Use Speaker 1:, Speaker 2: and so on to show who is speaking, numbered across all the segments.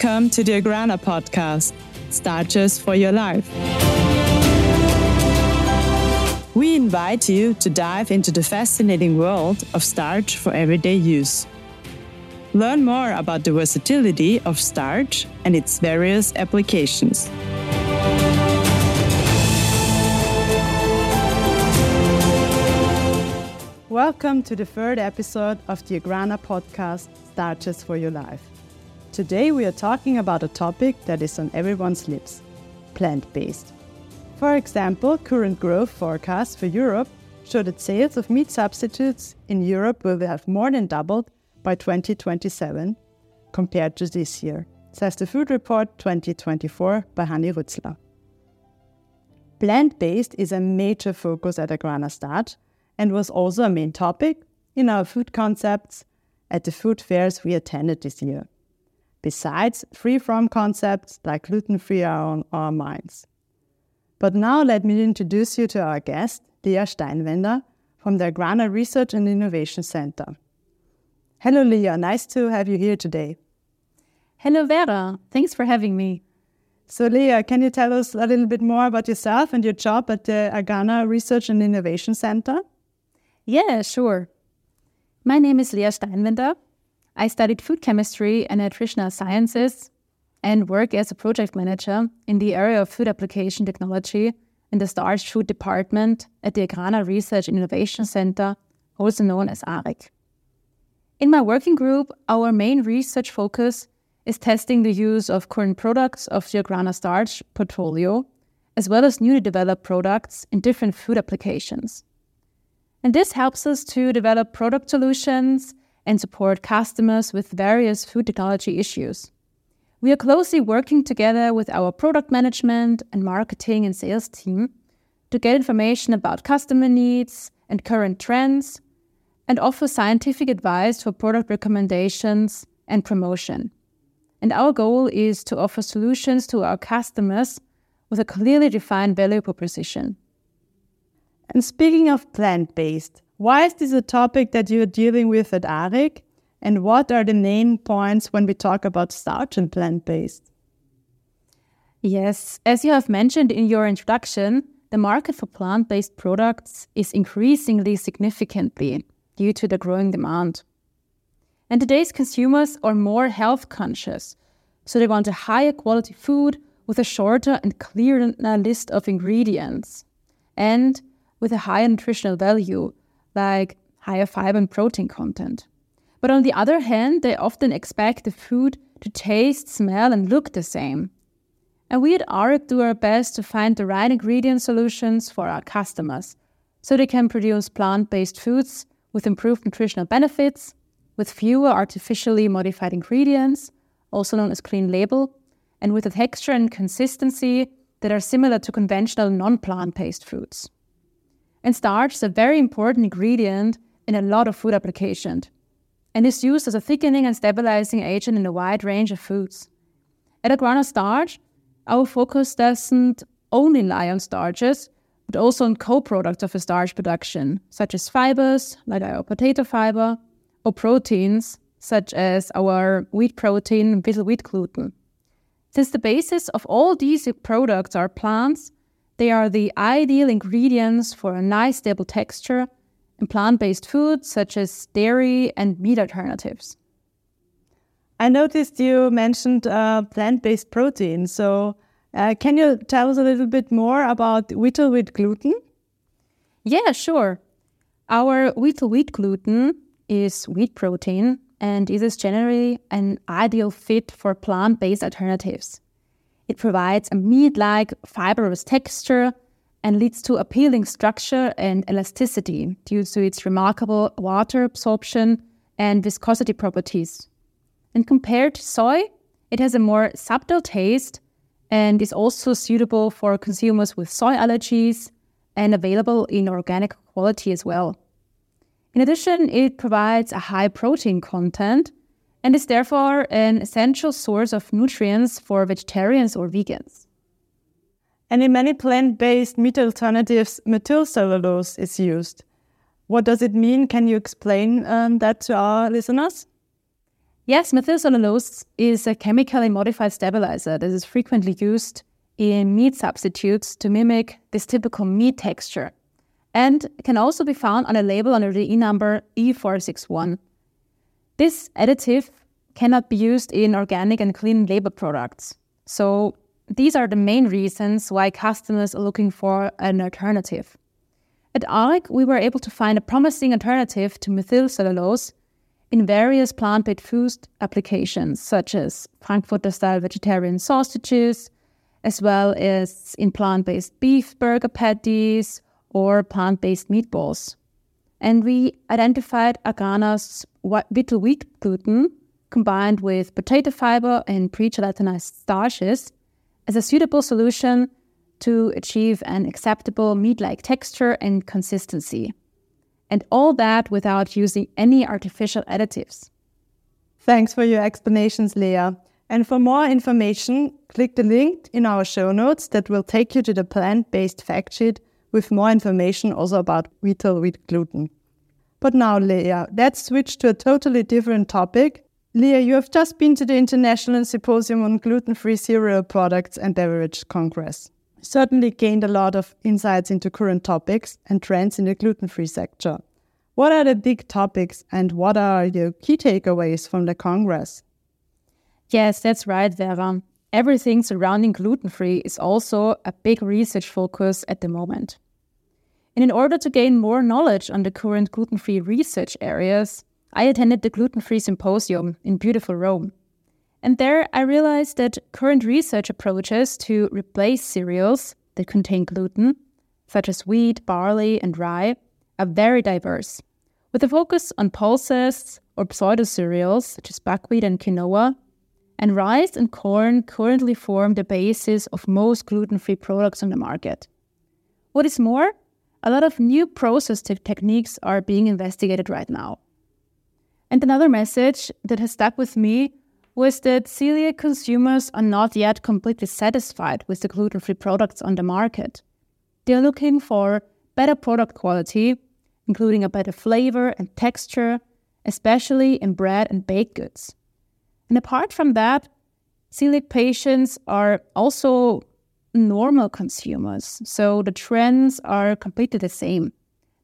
Speaker 1: Welcome to the Agrana podcast, Starches for Your Life. We invite you to dive into the fascinating world of starch for everyday use. Learn more about the versatility of starch and its various applications. Welcome to the third episode of the Agrana podcast, Starches for Your Life. Today we are talking about a topic that is on everyone's lips plant based. For example, current growth forecasts for Europe show that sales of meat substitutes in Europe will have more than doubled by 2027 compared to this year, says the Food Report 2024 by Hanni Rützler. Plant based is a major focus at Agrana Starch and was also a main topic in our food concepts at the food fairs we attended this year besides free from concepts like gluten free are on our minds. But now let me introduce you to our guest, Lea Steinwender from the Agrana Research and Innovation Center. Hello, Lea. Nice to have you here today.
Speaker 2: Hello, Vera. Thanks for having me.
Speaker 1: So, Lea, can you tell us a little bit more about yourself and your job at the Agrana Research and Innovation Center?
Speaker 2: Yeah, sure. My name is Lea Steinwender. I studied food chemistry and nutritional sciences and work as a project manager in the area of food application technology in the Starch Food Department at the Agrana Research and Innovation Center, also known as ARIC. In my working group, our main research focus is testing the use of current products of the Agrana Starch portfolio, as well as newly developed products in different food applications. And this helps us to develop product solutions and support customers with various food technology issues. We are closely working together with our product management and marketing and sales team to get information about customer needs and current trends and offer scientific advice for product recommendations and promotion. And our goal is to offer solutions to our customers with a clearly defined value proposition.
Speaker 1: And speaking of plant based, why is this a topic that you're dealing with at ARIC? And what are the main points when we talk about starch and plant based?
Speaker 2: Yes, as you have mentioned in your introduction, the market for plant based products is increasingly significantly due to the growing demand. And today's consumers are more health conscious, so they want a higher quality food with a shorter and clearer list of ingredients and with a higher nutritional value like higher fiber and protein content. But on the other hand, they often expect the food to taste, smell, and look the same. And we at ARIC do our best to find the right ingredient solutions for our customers so they can produce plant based foods with improved nutritional benefits, with fewer artificially modified ingredients, also known as clean label, and with a texture and consistency that are similar to conventional non plant based foods. And starch is a very important ingredient in a lot of food applications and is used as a thickening and stabilizing agent in a wide range of foods. At Agrana Starch, our focus doesn't only lie on starches, but also on co-products of a starch production, such as fibers, like our potato fiber, or proteins, such as our wheat protein, with wheat gluten. Since the basis of all these products are plants, they are the ideal ingredients for a nice stable texture in plant based foods such as dairy and meat alternatives.
Speaker 1: I noticed you mentioned uh, plant based protein. So, uh, can you tell us a little bit more about vital wheat gluten?
Speaker 2: Yeah, sure. Our vital wheat gluten is wheat protein and it is generally an ideal fit for plant based alternatives. It provides a meat-like fibrous texture and leads to appealing structure and elasticity due to its remarkable water absorption and viscosity properties. And compared to soy, it has a more subtle taste and is also suitable for consumers with soy allergies and available in organic quality as well. In addition, it provides a high protein content and is therefore an essential source of nutrients for vegetarians or vegans.
Speaker 1: And in many plant based meat alternatives, methylcellulose is used. What does it mean? Can you explain um, that to our listeners?
Speaker 2: Yes, methylcellulose is a chemically modified stabilizer that is frequently used in meat substitutes to mimic this typical meat texture and can also be found on a label under the E number E461. This additive cannot be used in organic and clean label products. So, these are the main reasons why customers are looking for an alternative. At ARIC, we were able to find a promising alternative to methylcellulose in various plant based food applications, such as Frankfurter style vegetarian sausages, as well as in plant based beef burger patties or plant based meatballs. And we identified Agrana's vital wheat gluten combined with potato fiber and pre gelatinized starches as a suitable solution to achieve an acceptable meat like texture and consistency and all that without using any artificial additives.
Speaker 1: Thanks for your explanations, Lea. And for more information, click the link in our show notes that will take you to the plant based fact sheet with more information also about vital wheat gluten. But now, Lea, let's switch to a totally different topic. Lea, you have just been to the International Symposium on Gluten Free Cereal Products and Beverage Congress certainly gained a lot of insights into current topics and trends in the gluten free sector. What are the big topics and what are your key takeaways from the Congress?
Speaker 2: Yes, that's right, Vera. Everything surrounding gluten free is also a big research focus at the moment. And in order to gain more knowledge on the current gluten free research areas, I attended the Gluten Free Symposium in beautiful Rome. And there I realized that current research approaches to replace cereals that contain gluten, such as wheat, barley, and rye, are very diverse, with a focus on pulses or pseudo cereals such as buckwheat and quinoa. And rice and corn currently form the basis of most gluten free products on the market. What is more, a lot of new process te- techniques are being investigated right now. And another message that has stuck with me was that celiac consumers are not yet completely satisfied with the gluten free products on the market. They're looking for better product quality, including a better flavor and texture, especially in bread and baked goods. And apart from that, celiac patients are also normal consumers, so the trends are completely the same.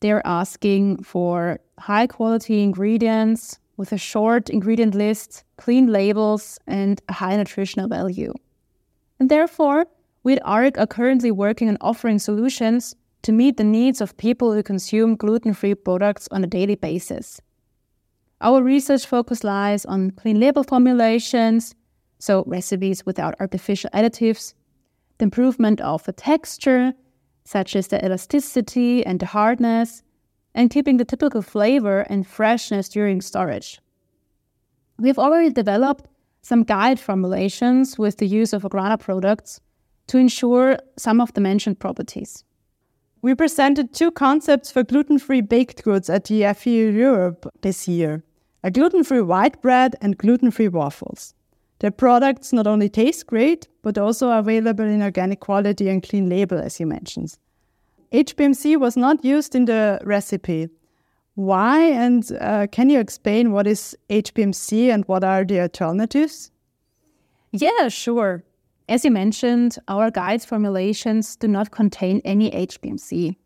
Speaker 2: They're asking for high quality ingredients, with a short ingredient list, clean labels, and a high nutritional value. And therefore, we at ARIC are currently working on offering solutions to meet the needs of people who consume gluten free products on a daily basis. Our research focus lies on clean label formulations, so recipes without artificial additives, the improvement of the texture, such as the elasticity and the hardness, and keeping the typical flavor and freshness during storage. We have already developed some guide formulations with the use of Agrana products to ensure some of the mentioned properties.
Speaker 1: We presented two concepts for gluten free baked goods at the Fi Europe this year a gluten free white bread and gluten free waffles. Their products not only taste great, but also are available in organic quality and clean label, as you mentioned. HPMC was not used in the recipe. Why? And uh, can you explain what is HPMC and what are the alternatives?
Speaker 2: Yeah, sure. As you mentioned, our guides formulations do not contain any HPMC.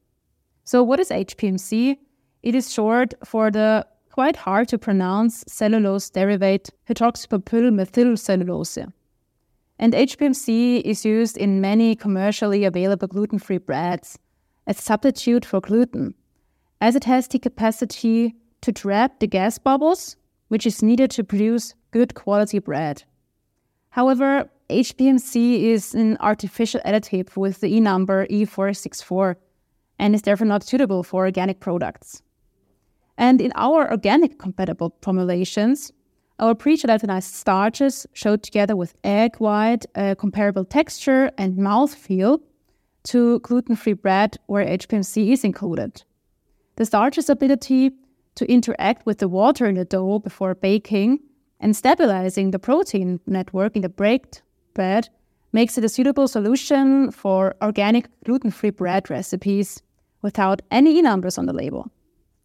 Speaker 2: So, what is HPMC? It is short for the quite hard to pronounce cellulose derivate methylcellulose. And HPMC is used in many commercially available gluten free breads as a substitute for gluten, as it has the capacity to trap the gas bubbles, which is needed to produce good quality bread. However, HPMC is an artificial additive with the E number E464 and is therefore not suitable for organic products. And in our organic compatible formulations, our pre-gelatinized starches show together with egg white a uh, comparable texture and mouthfeel to gluten free bread where HPMC is included. The starch's ability to interact with the water in the dough before baking and stabilizing the protein network in the baked bread makes it a suitable solution for organic gluten free bread recipes without any numbers on the label.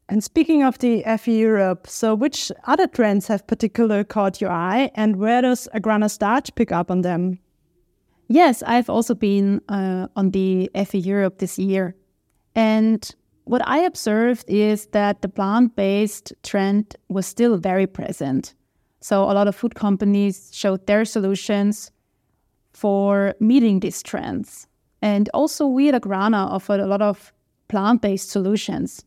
Speaker 1: And speaking of the Fi Europe, so which other trends have particularly caught your eye and where does Agrana Starch pick up on them?
Speaker 2: Yes, I've also been uh, on the Fi Europe this year. And what I observed is that the plant based trend was still very present. So a lot of food companies showed their solutions for meeting these trends. And also, we at Agrana offered a lot of plant based solutions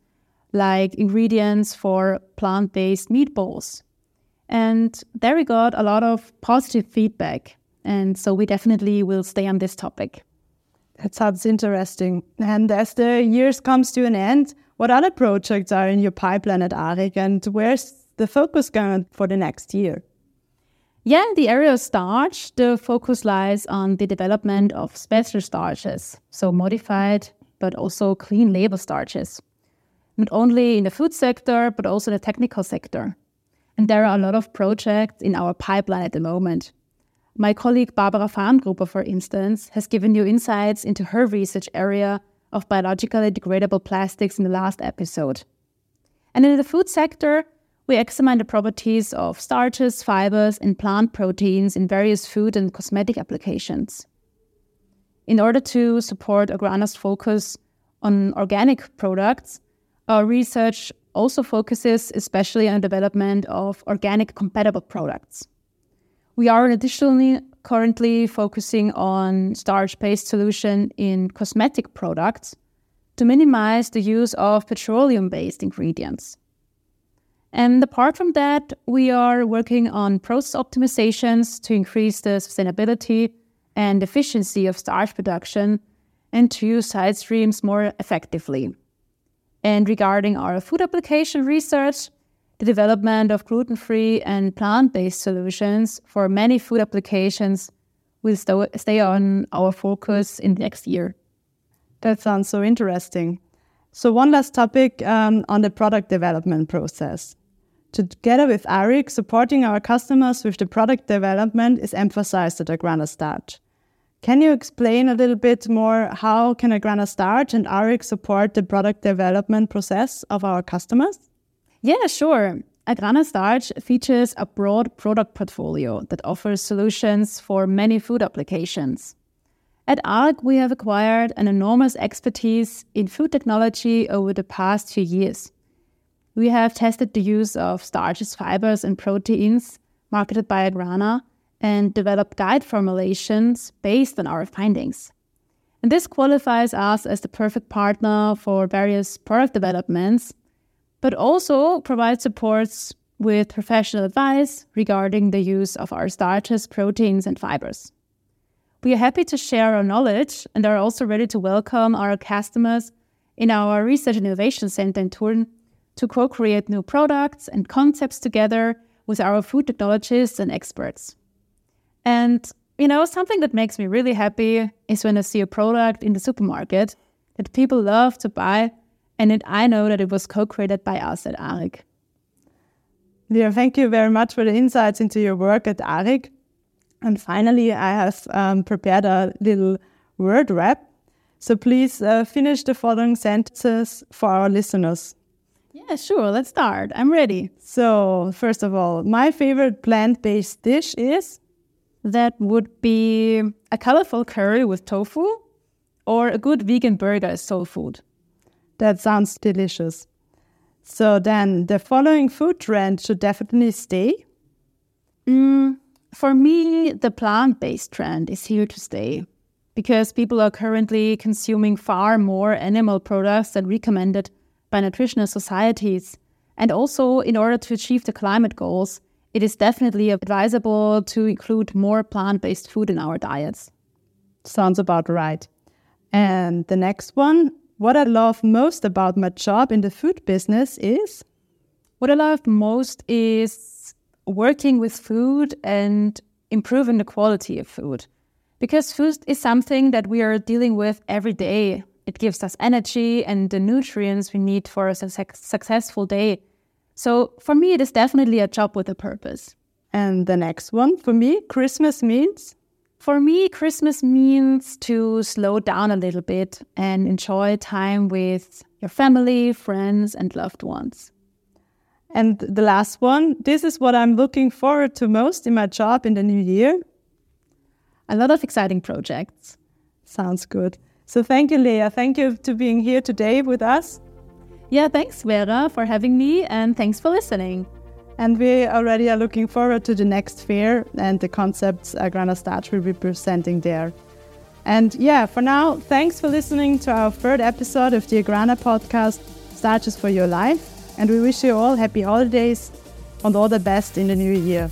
Speaker 2: like ingredients for plant based meatballs. And there we got a lot of positive feedback. And so we definitely will stay on this topic.
Speaker 1: That sounds interesting. And as the years comes to an end, what other projects are in your pipeline at ARIC and where's the focus going for the next year?
Speaker 2: Yeah, in the area of starch, the focus lies on the development of special starches, so modified but also clean label starches not only in the food sector, but also in the technical sector. And there are a lot of projects in our pipeline at the moment. My colleague Barbara Farngruber, for instance, has given you insights into her research area of biologically degradable plastics in the last episode. And in the food sector, we examine the properties of starches, fibers, and plant proteins in various food and cosmetic applications. In order to support Agrana's focus on organic products, our research also focuses especially on development of organic compatible products. We are additionally currently focusing on starch-based solution in cosmetic products to minimize the use of petroleum-based ingredients. And apart from that, we are working on process optimizations to increase the sustainability and efficiency of starch production and to use side streams more effectively. And regarding our food application research, the development of gluten free and plant based solutions for many food applications will st- stay on our focus in the next year.
Speaker 1: That sounds so interesting. So, one last topic um, on the product development process. Together with ARIC, supporting our customers with the product development is emphasized at Agrana Starch. Can you explain a little bit more how can Agrana Starch and ARIC support the product development process of our customers?
Speaker 2: Yeah, sure. Agrana Starch features a broad product portfolio that offers solutions for many food applications. At ARIC, we have acquired an enormous expertise in food technology over the past few years. We have tested the use of starches, fibers, and proteins marketed by Agrana and develop guide formulations based on our findings. And this qualifies us as the perfect partner for various product developments, but also provides supports with professional advice regarding the use of our starches, proteins, and fibers. We are happy to share our knowledge and are also ready to welcome our customers in our Research and Innovation Center in Tulln to co create new products and concepts together with our food technologists and experts. And, you know, something that makes me really happy is when I see a product in the supermarket that people love to buy, and it, I know that it was co created by us at ARIC.
Speaker 1: Yeah, thank you very much for the insights into your work at ARIC. And finally, I have um, prepared a little word wrap. So please uh, finish the following sentences for our listeners.
Speaker 2: Yeah, sure. Let's start. I'm ready.
Speaker 1: So, first of all, my favorite plant based dish is
Speaker 2: that would be a colorful curry with tofu or a good vegan burger as soul food.
Speaker 1: That sounds delicious. So then the following food trend should definitely stay.
Speaker 2: Mm, for me, the plant based trend is here to stay because people are currently consuming far more animal products than recommended by nutritional societies. And also, in order to achieve the climate goals, it is definitely advisable to include more plant based food in our diets.
Speaker 1: Sounds about right. And the next one what I love most about my job in the food business is?
Speaker 2: What I love most is working with food and improving the quality of food. Because food is something that we are dealing with every day. It gives us energy and the nutrients we need for a su- successful day. So for me, it is definitely a job with a purpose.
Speaker 1: And the next one for me, Christmas means?
Speaker 2: For me, Christmas means to slow down a little bit and enjoy time with your family, friends, and loved ones.
Speaker 1: And the last one this is what I'm looking forward to most in my job in the new year.
Speaker 2: A lot of exciting projects.
Speaker 1: Sounds good. So thank you, Lea. Thank you to being here today with us.
Speaker 2: Yeah, thanks, Vera, for having me, and thanks for listening.
Speaker 1: And we already are looking forward to the next fair and the concepts Agrana Starch will be presenting there. And yeah, for now, thanks for listening to our third episode of the Agrana podcast, Starches for Your Life. And we wish you all happy holidays and all the best in the new year.